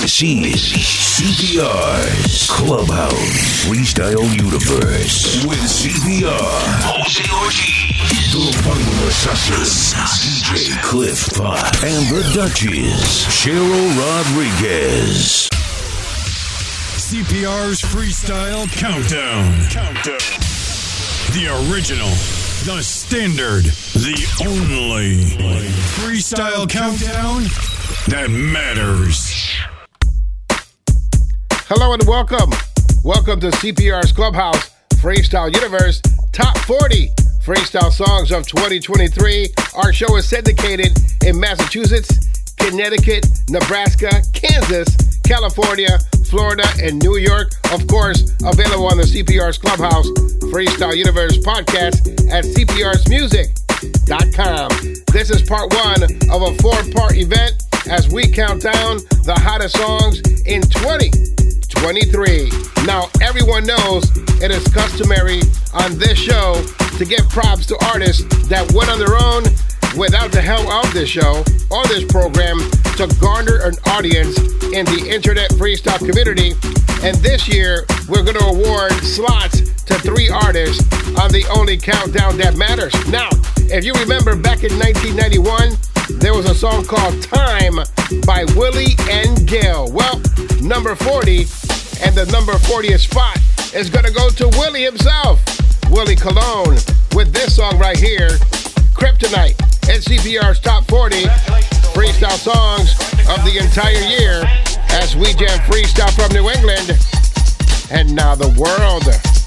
This is CPR's Clubhouse. Freestyle Universe. With CPR, Jose Ortiz, the Vinyl Assassins, DJ Cliff Potts, and the Duchess, Cheryl Rodriguez. CPR's Freestyle Countdown. Countdown. The original, the standard, the only. Freestyle countdown that matters. Hello and welcome. Welcome to CPR's Clubhouse Freestyle Universe Top 40 Freestyle Songs of 2023. Our show is syndicated in Massachusetts, Connecticut, Nebraska, Kansas, California, Florida, and New York. Of course, available on the CPR's Clubhouse Freestyle Universe podcast at cprsmusic.com. This is part one of a four part event as we count down the hottest songs in 2023. Now, everyone knows it is customary on this show to give props to artists that went on their own without the help of this show or this program to garner an audience in the internet freestyle community. And this year, we're going to award slots to three artists on the only countdown that matters. Now, if you remember back in 1991, there was a song called Time by Willie and Gil. Well, number 40 and the number 40th spot is going to go to Willie himself, Willie Colon, with this song right here, Kryptonite. NCPR's Top 40 Freestyle Songs of the entire year as we jam freestyle from New England and now the world.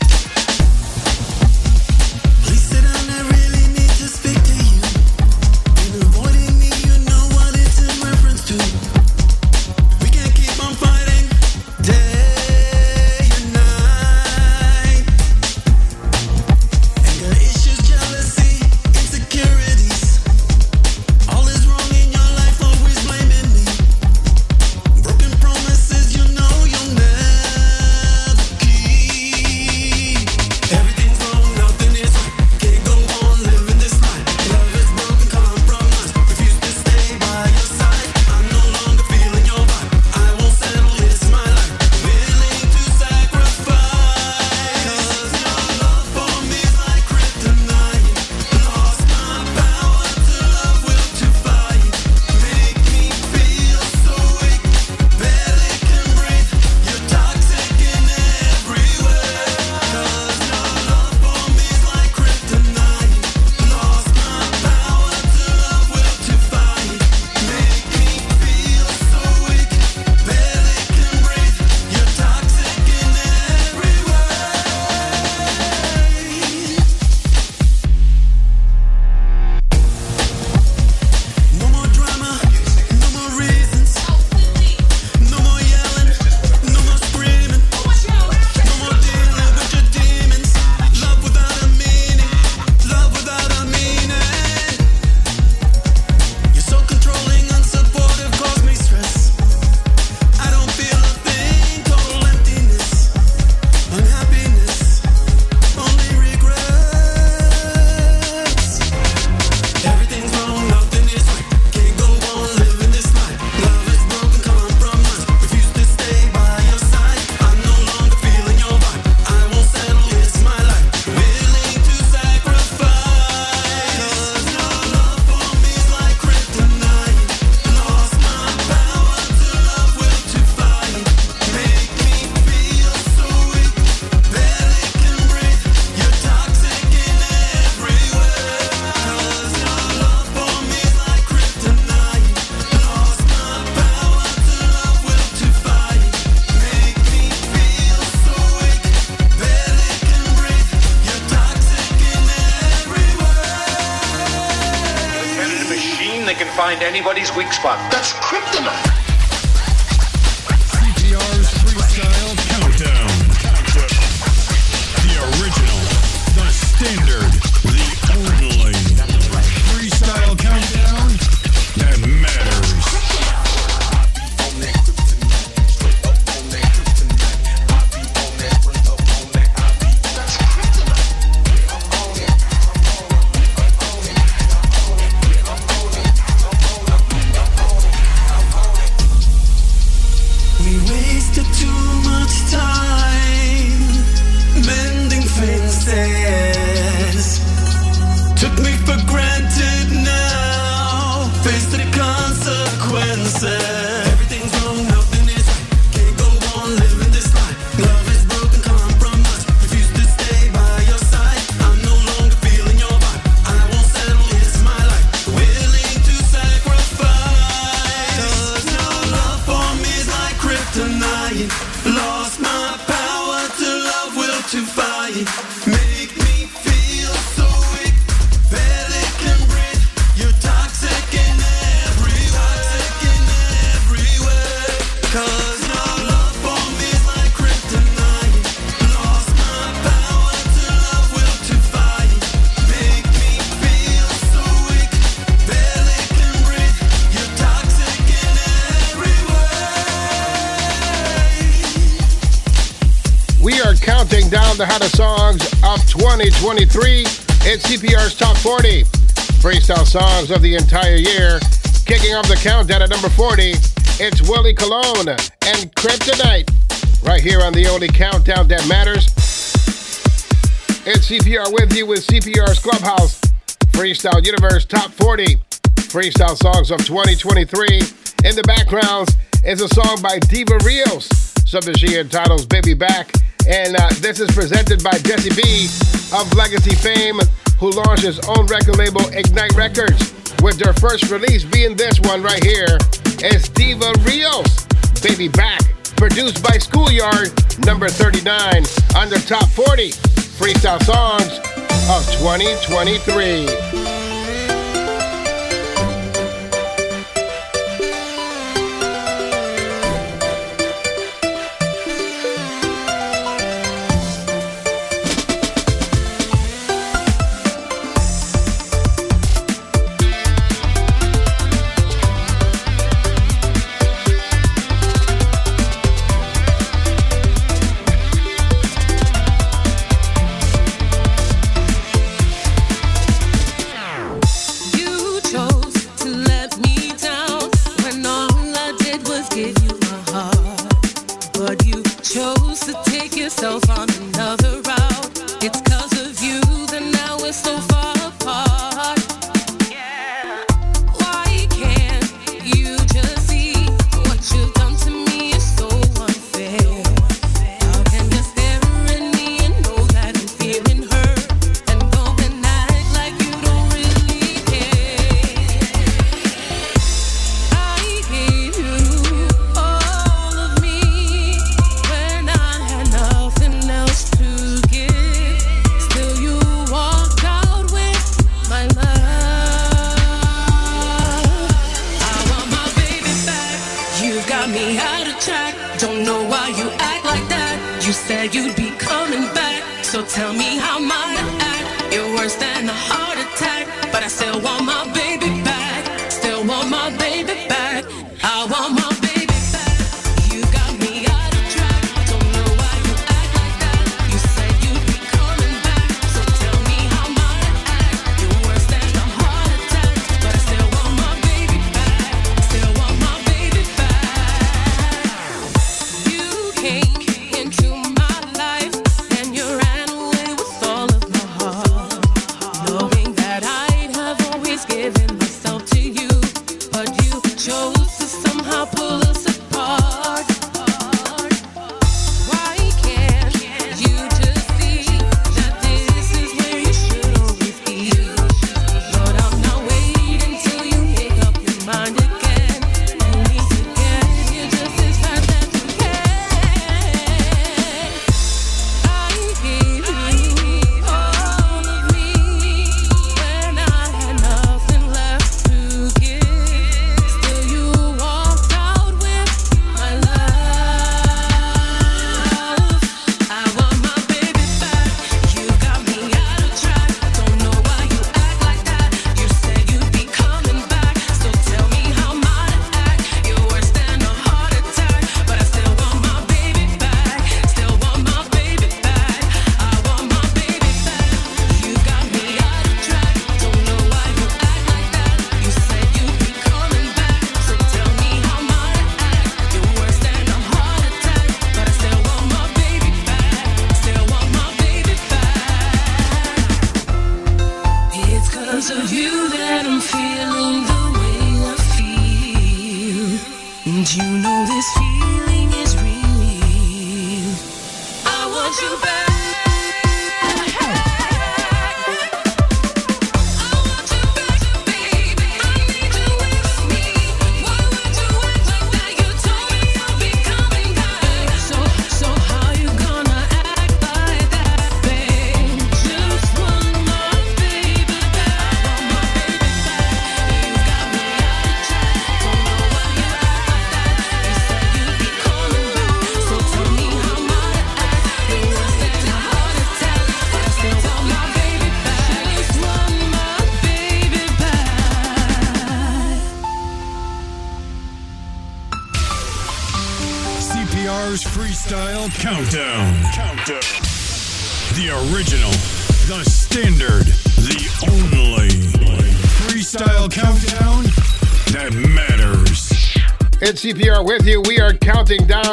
Anybody's weak spot. That's kryptonite. The hottest songs of 2023. It's CPR's Top 40. Freestyle songs of the entire year. Kicking off the countdown at number 40, it's Willie Colon and Kryptonite. Right here on the only countdown that matters. It's CPR with you with CPR's Clubhouse. Freestyle Universe Top 40. Freestyle songs of 2023. In the background is a song by Diva Rios, something she entitles Baby Back. And uh, this is presented by Jesse B of Legacy fame, who launched his own record label, Ignite Records, with their first release being this one right here. It's Diva Rios, Baby Back, produced by Schoolyard, number 39, on the top 40 freestyle songs of 2023.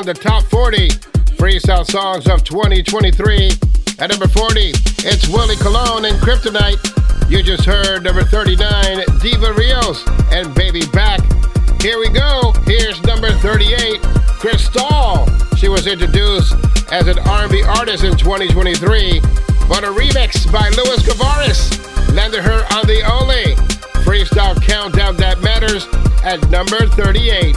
The top 40 freestyle songs of 2023. At number 40, it's Willie Colon and Kryptonite. You just heard number 39, Diva Rios and Baby Back. Here we go. Here's number 38, Krysthal. She was introduced as an R&B artist in 2023, but a remix by Luis Gavaris landed her on the only freestyle countdown that matters at number 38.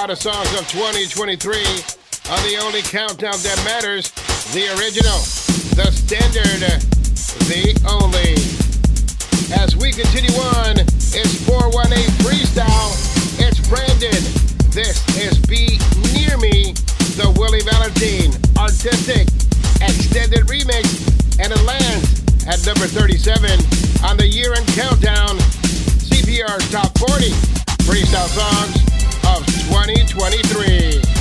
Hottest songs of 2023 on the only countdown that matters, the original, the standard, the only. As we continue on, it's 418 Freestyle. It's Brandon. This is Be Near Me, the Willie Valentine Artistic Extended Remix and it lands at number 37 on the year end countdown CPR's Top 40 Freestyle Songs of 2023.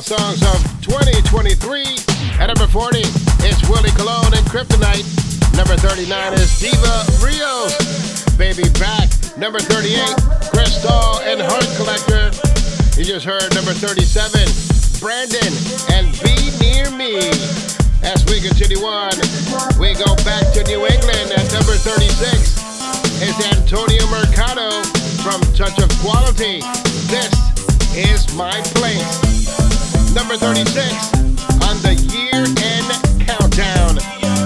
Songs of 2023. At number 40, it's Willie Colon and Kryptonite. Number 39 is Diva Rios, Baby Back. Number 38, Krysthal and Heart Collector. You just heard number 37, Brandon and Be Near Me. As we continue on, we go back to New England at number 36. It's Antonio Mercado from Touch of Quality. This is my place. Number 36 on the year end countdown.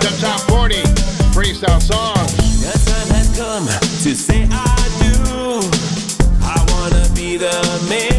The top 40 freestyle songs. The time has come to say I do. I wanna be the man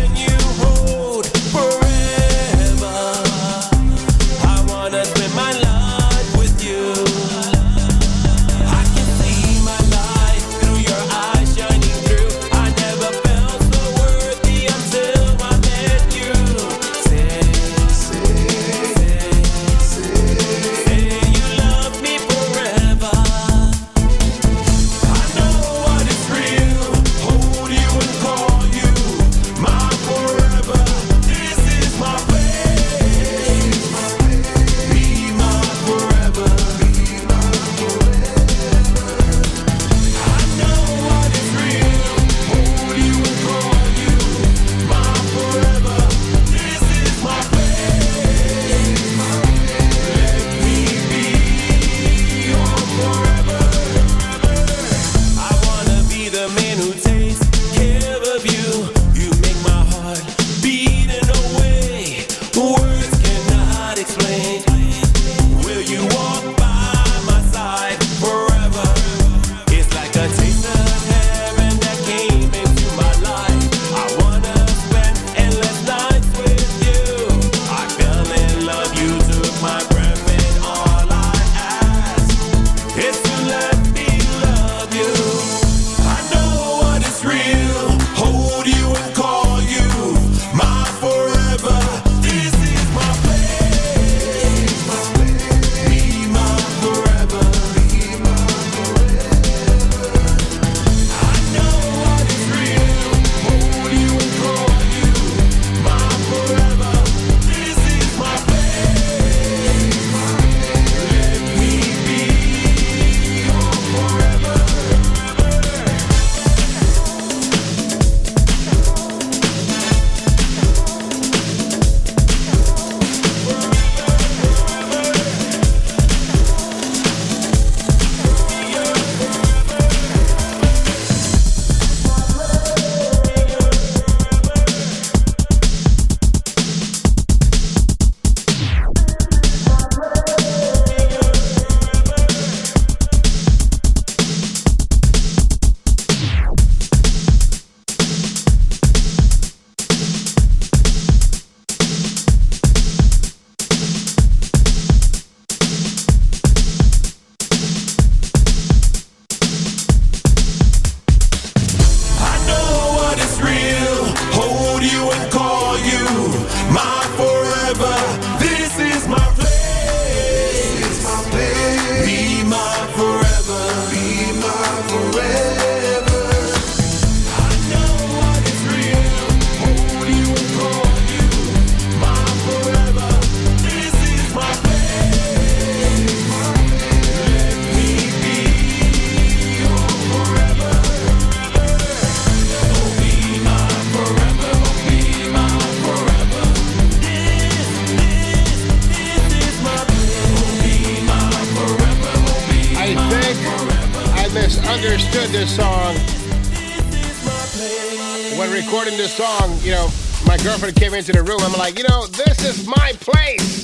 recording this song, you know, my girlfriend came into the room. I'm like, you know, this is my place.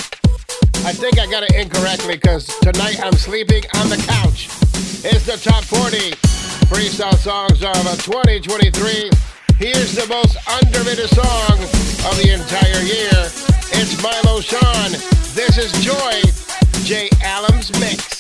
I think I got it incorrectly because tonight I'm sleeping on the couch. It's the top 40 freestyle songs of uh, 2023. Here's the most underrated song of the entire year. It's Milo Shawn. This is Joy, J. Allen's mix.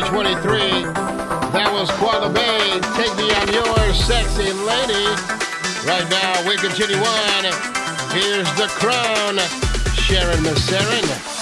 2023. That was Quadlibet. Take me, I'm yours, sexy lady. Right now, we continue on. Here's the crown, Sharyn Maceren.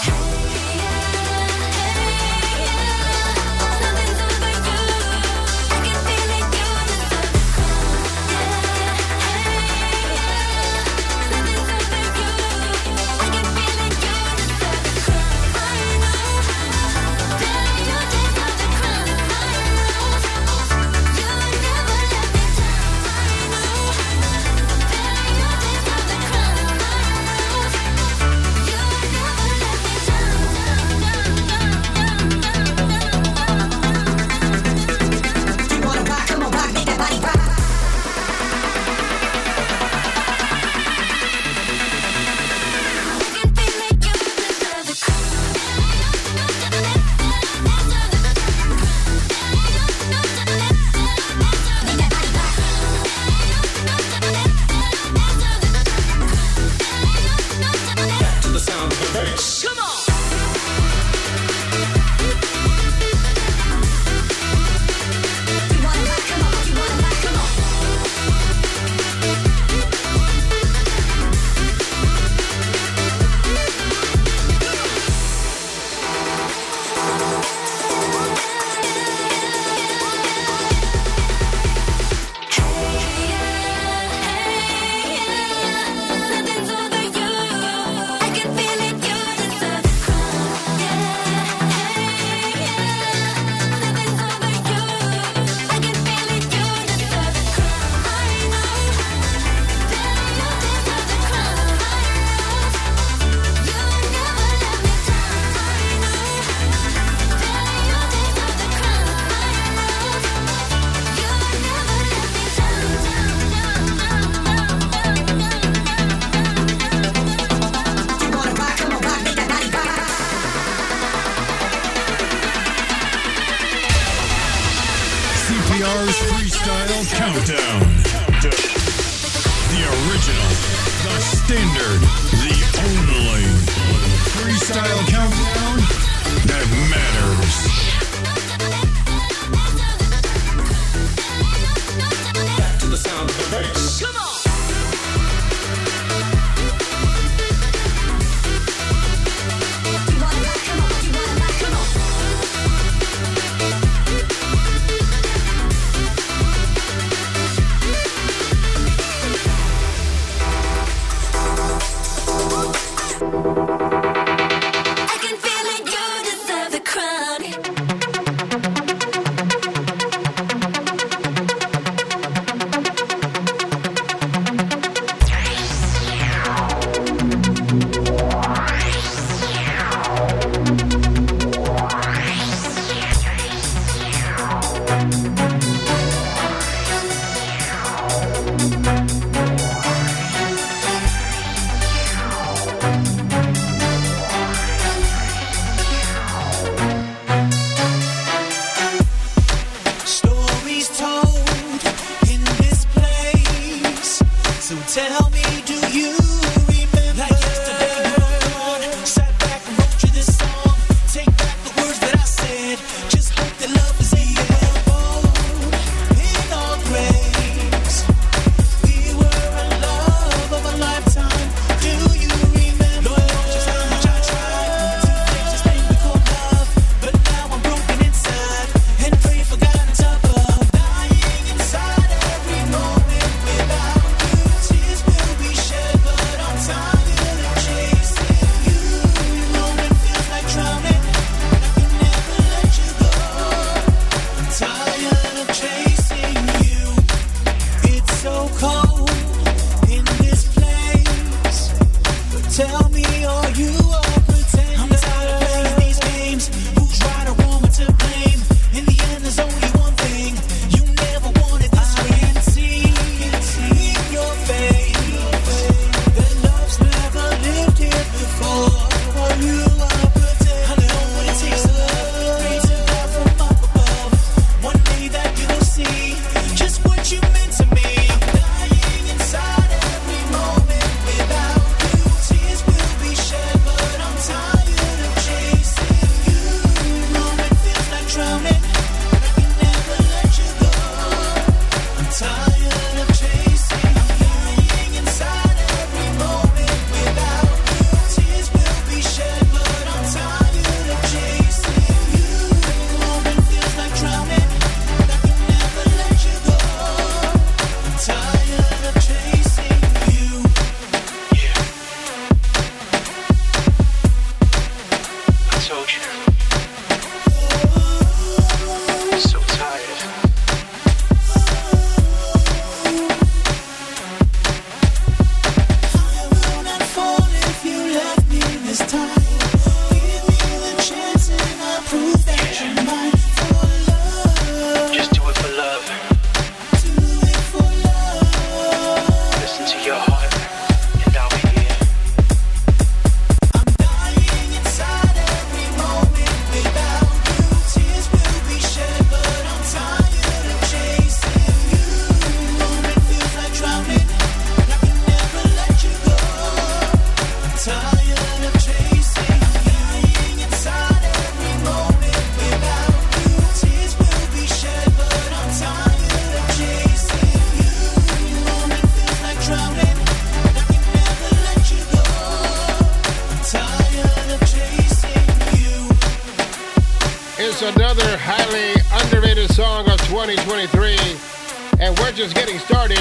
we're just getting started.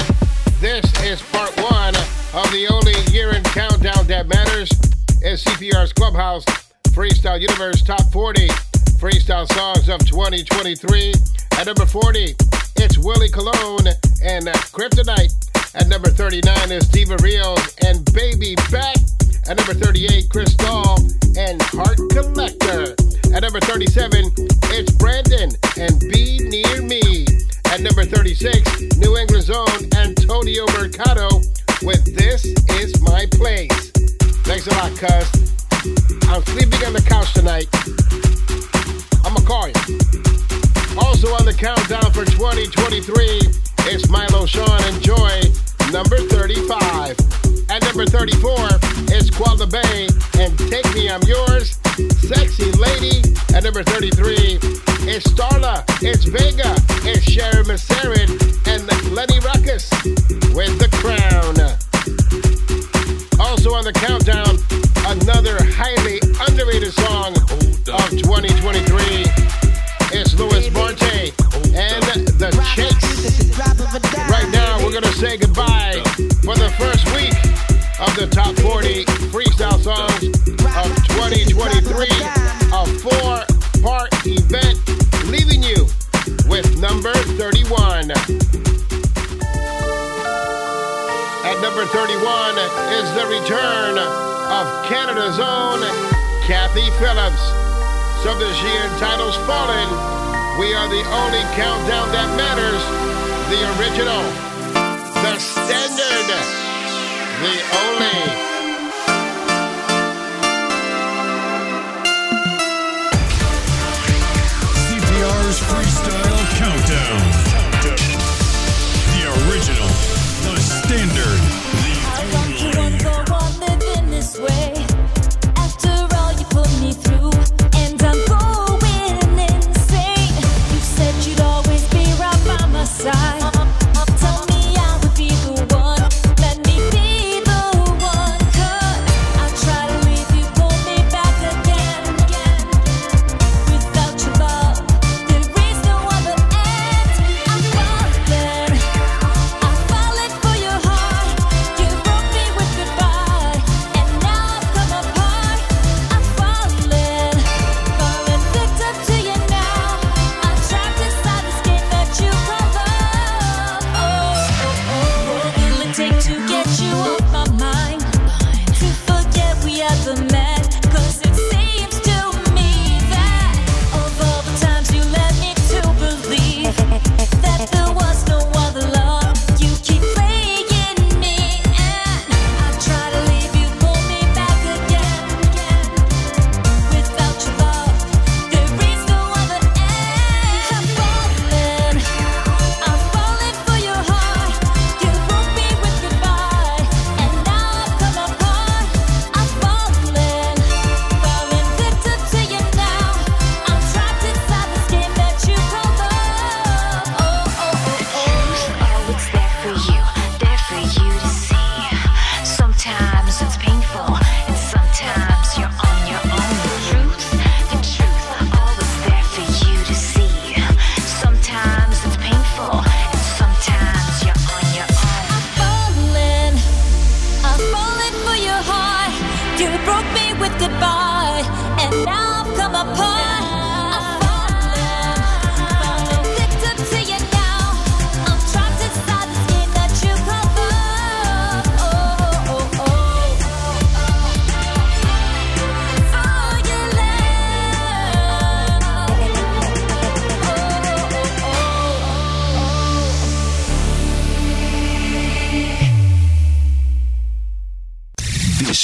This is part one of the only year in countdown that matters. It's CPR's Clubhouse Freestyle Universe Top 40 Freestyle Songs of 2023. At number 40, it's Willie Colon and Kryptonite. At number 39 is Diva Rios and Baby Back. At number 30, 23 here titles fallen. we are the only countdown that matters, the original, the standard, the only.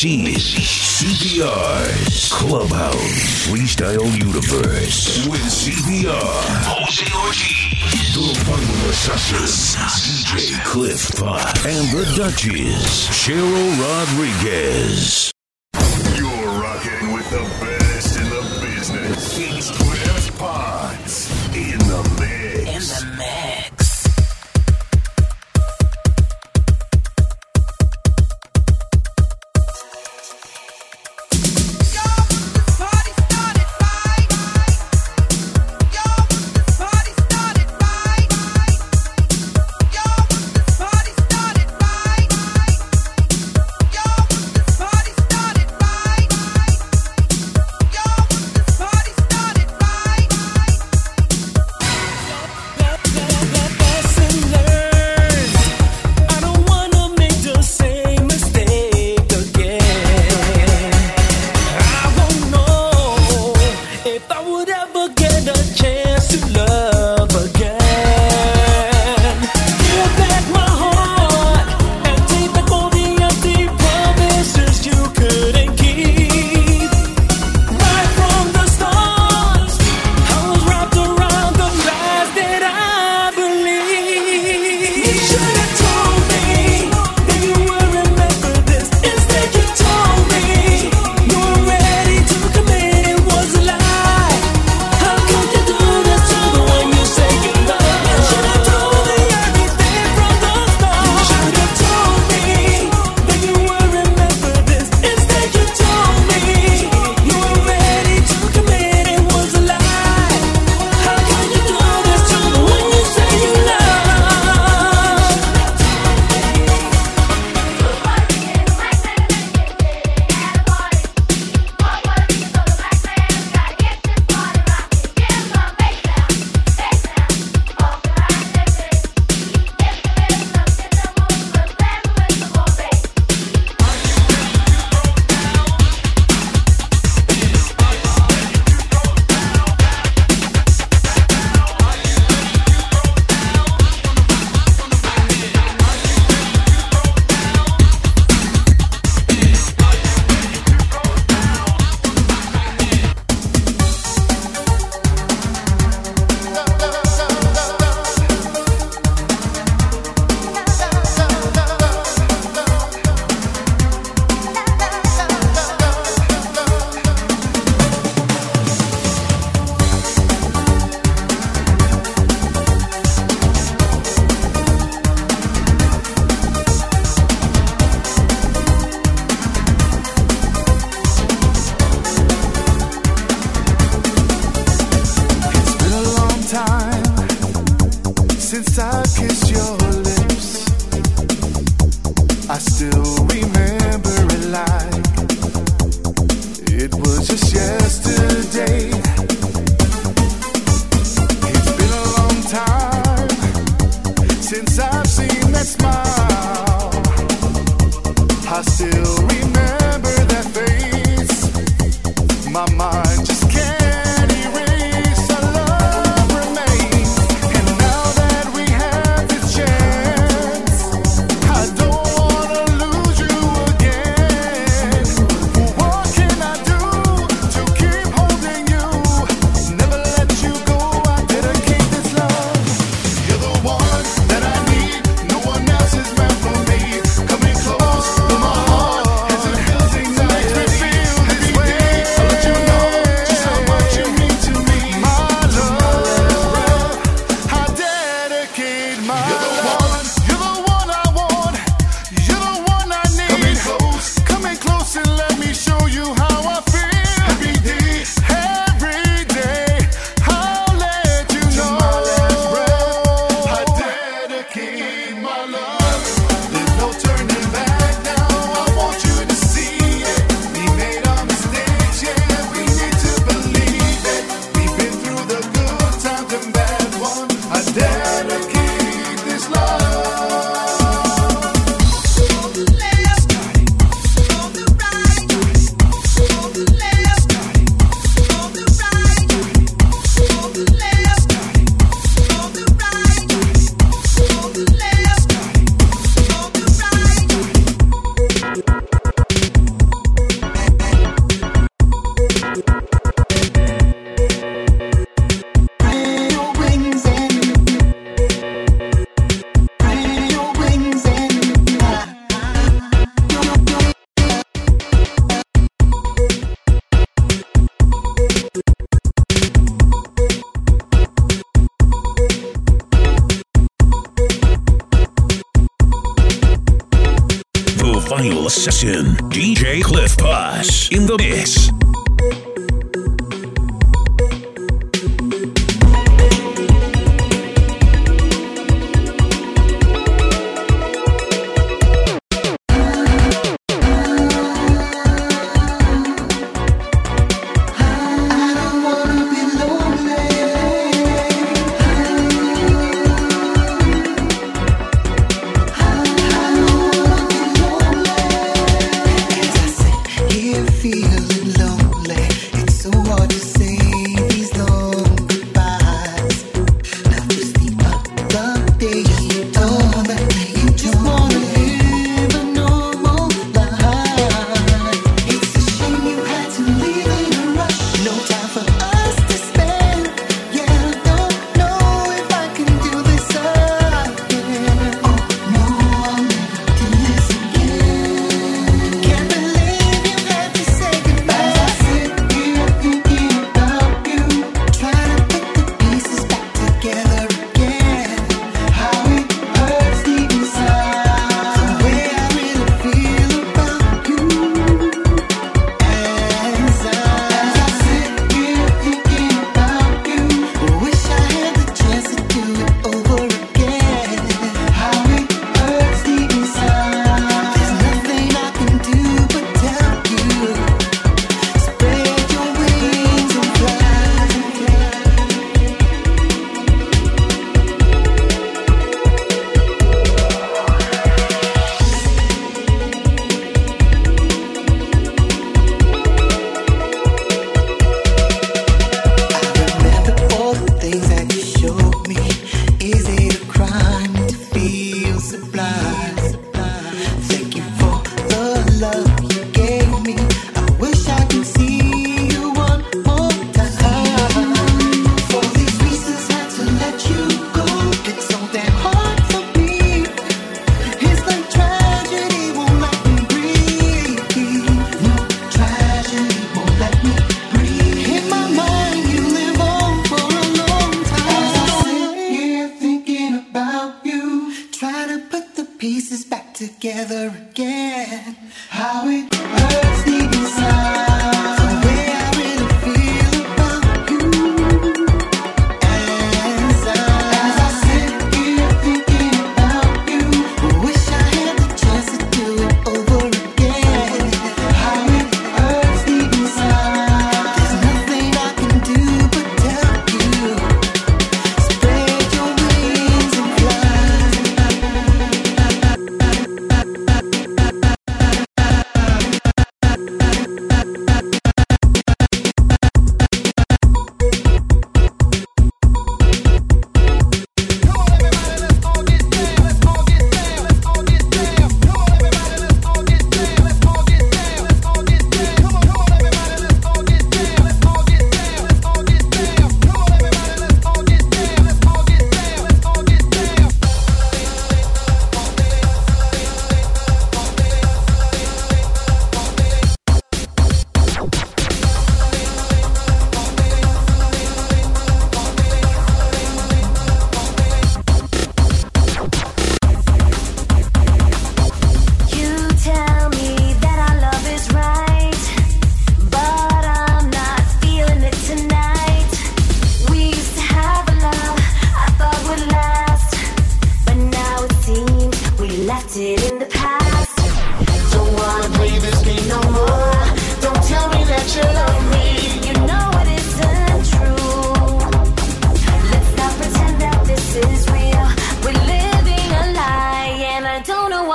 C CPR Clubhouse. Freestyle Universe. With CPR, Jose Ortiz, The Vinyl Assassins, DJ Cliff Potts, and the Duchess, Cheryl Rodriguez. You're rocking with the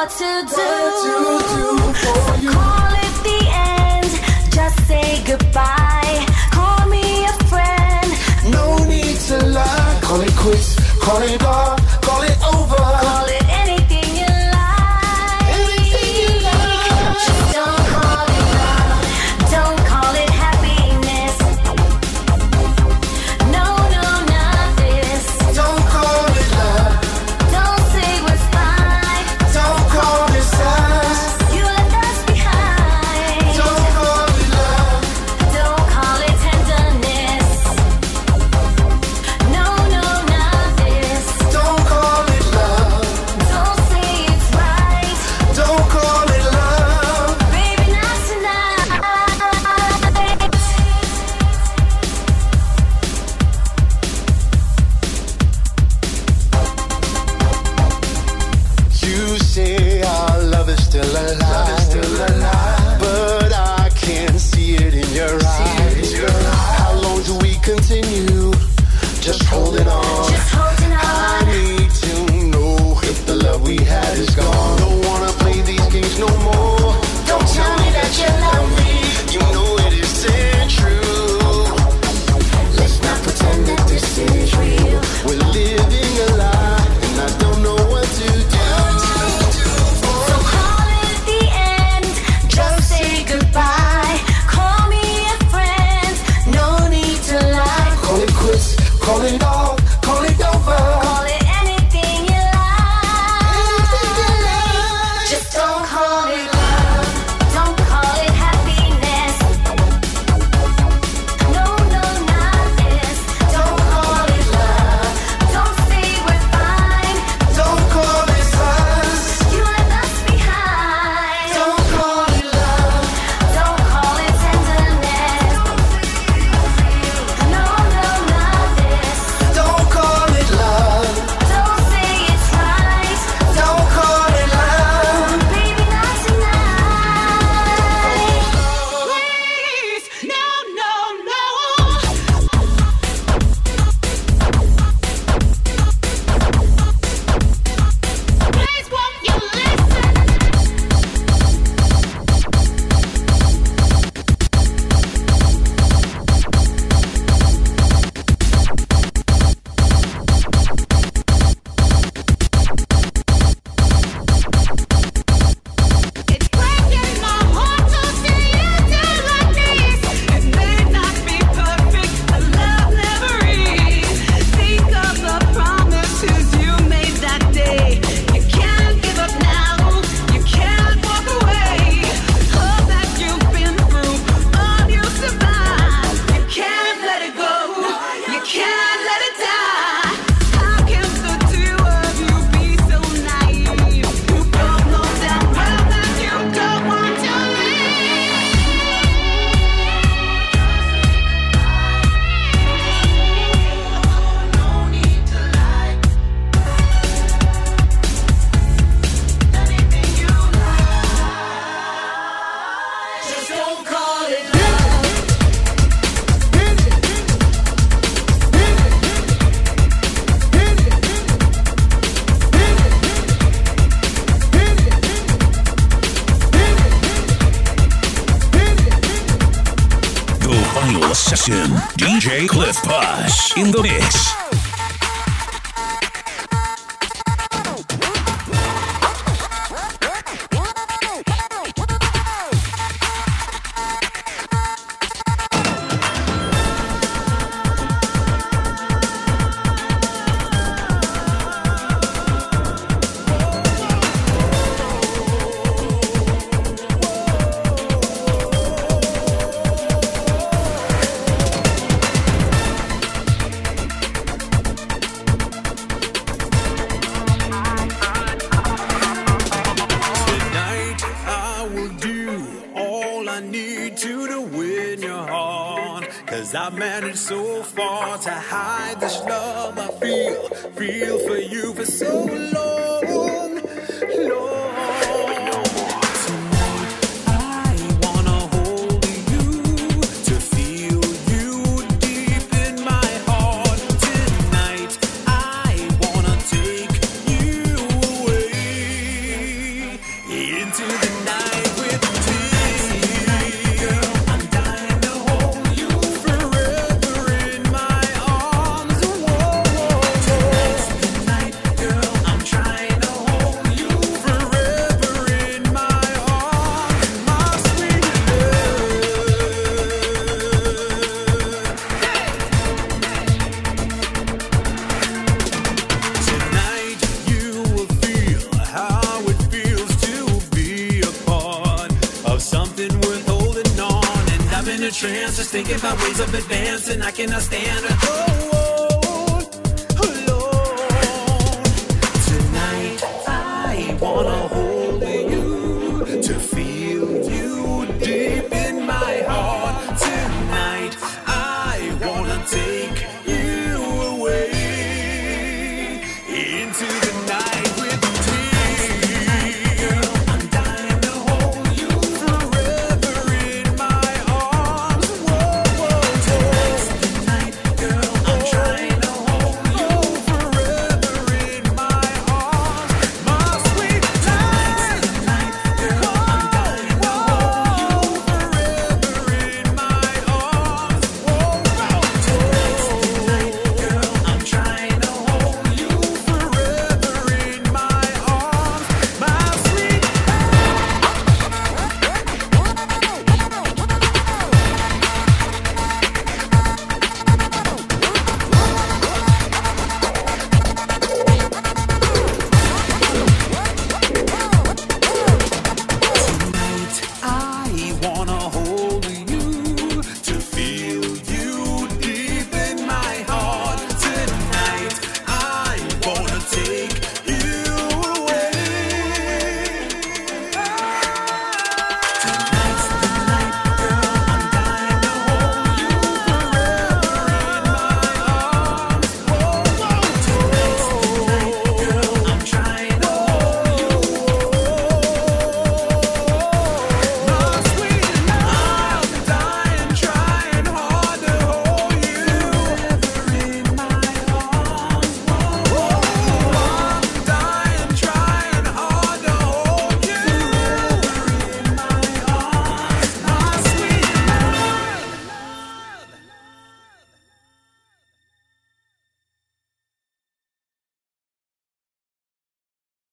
what to do. What to do for you. Call it the end, just say goodbye. Call me a friend, no need to lie. Call it quits, call it off. final session. DJ Cliff Potts in the mix.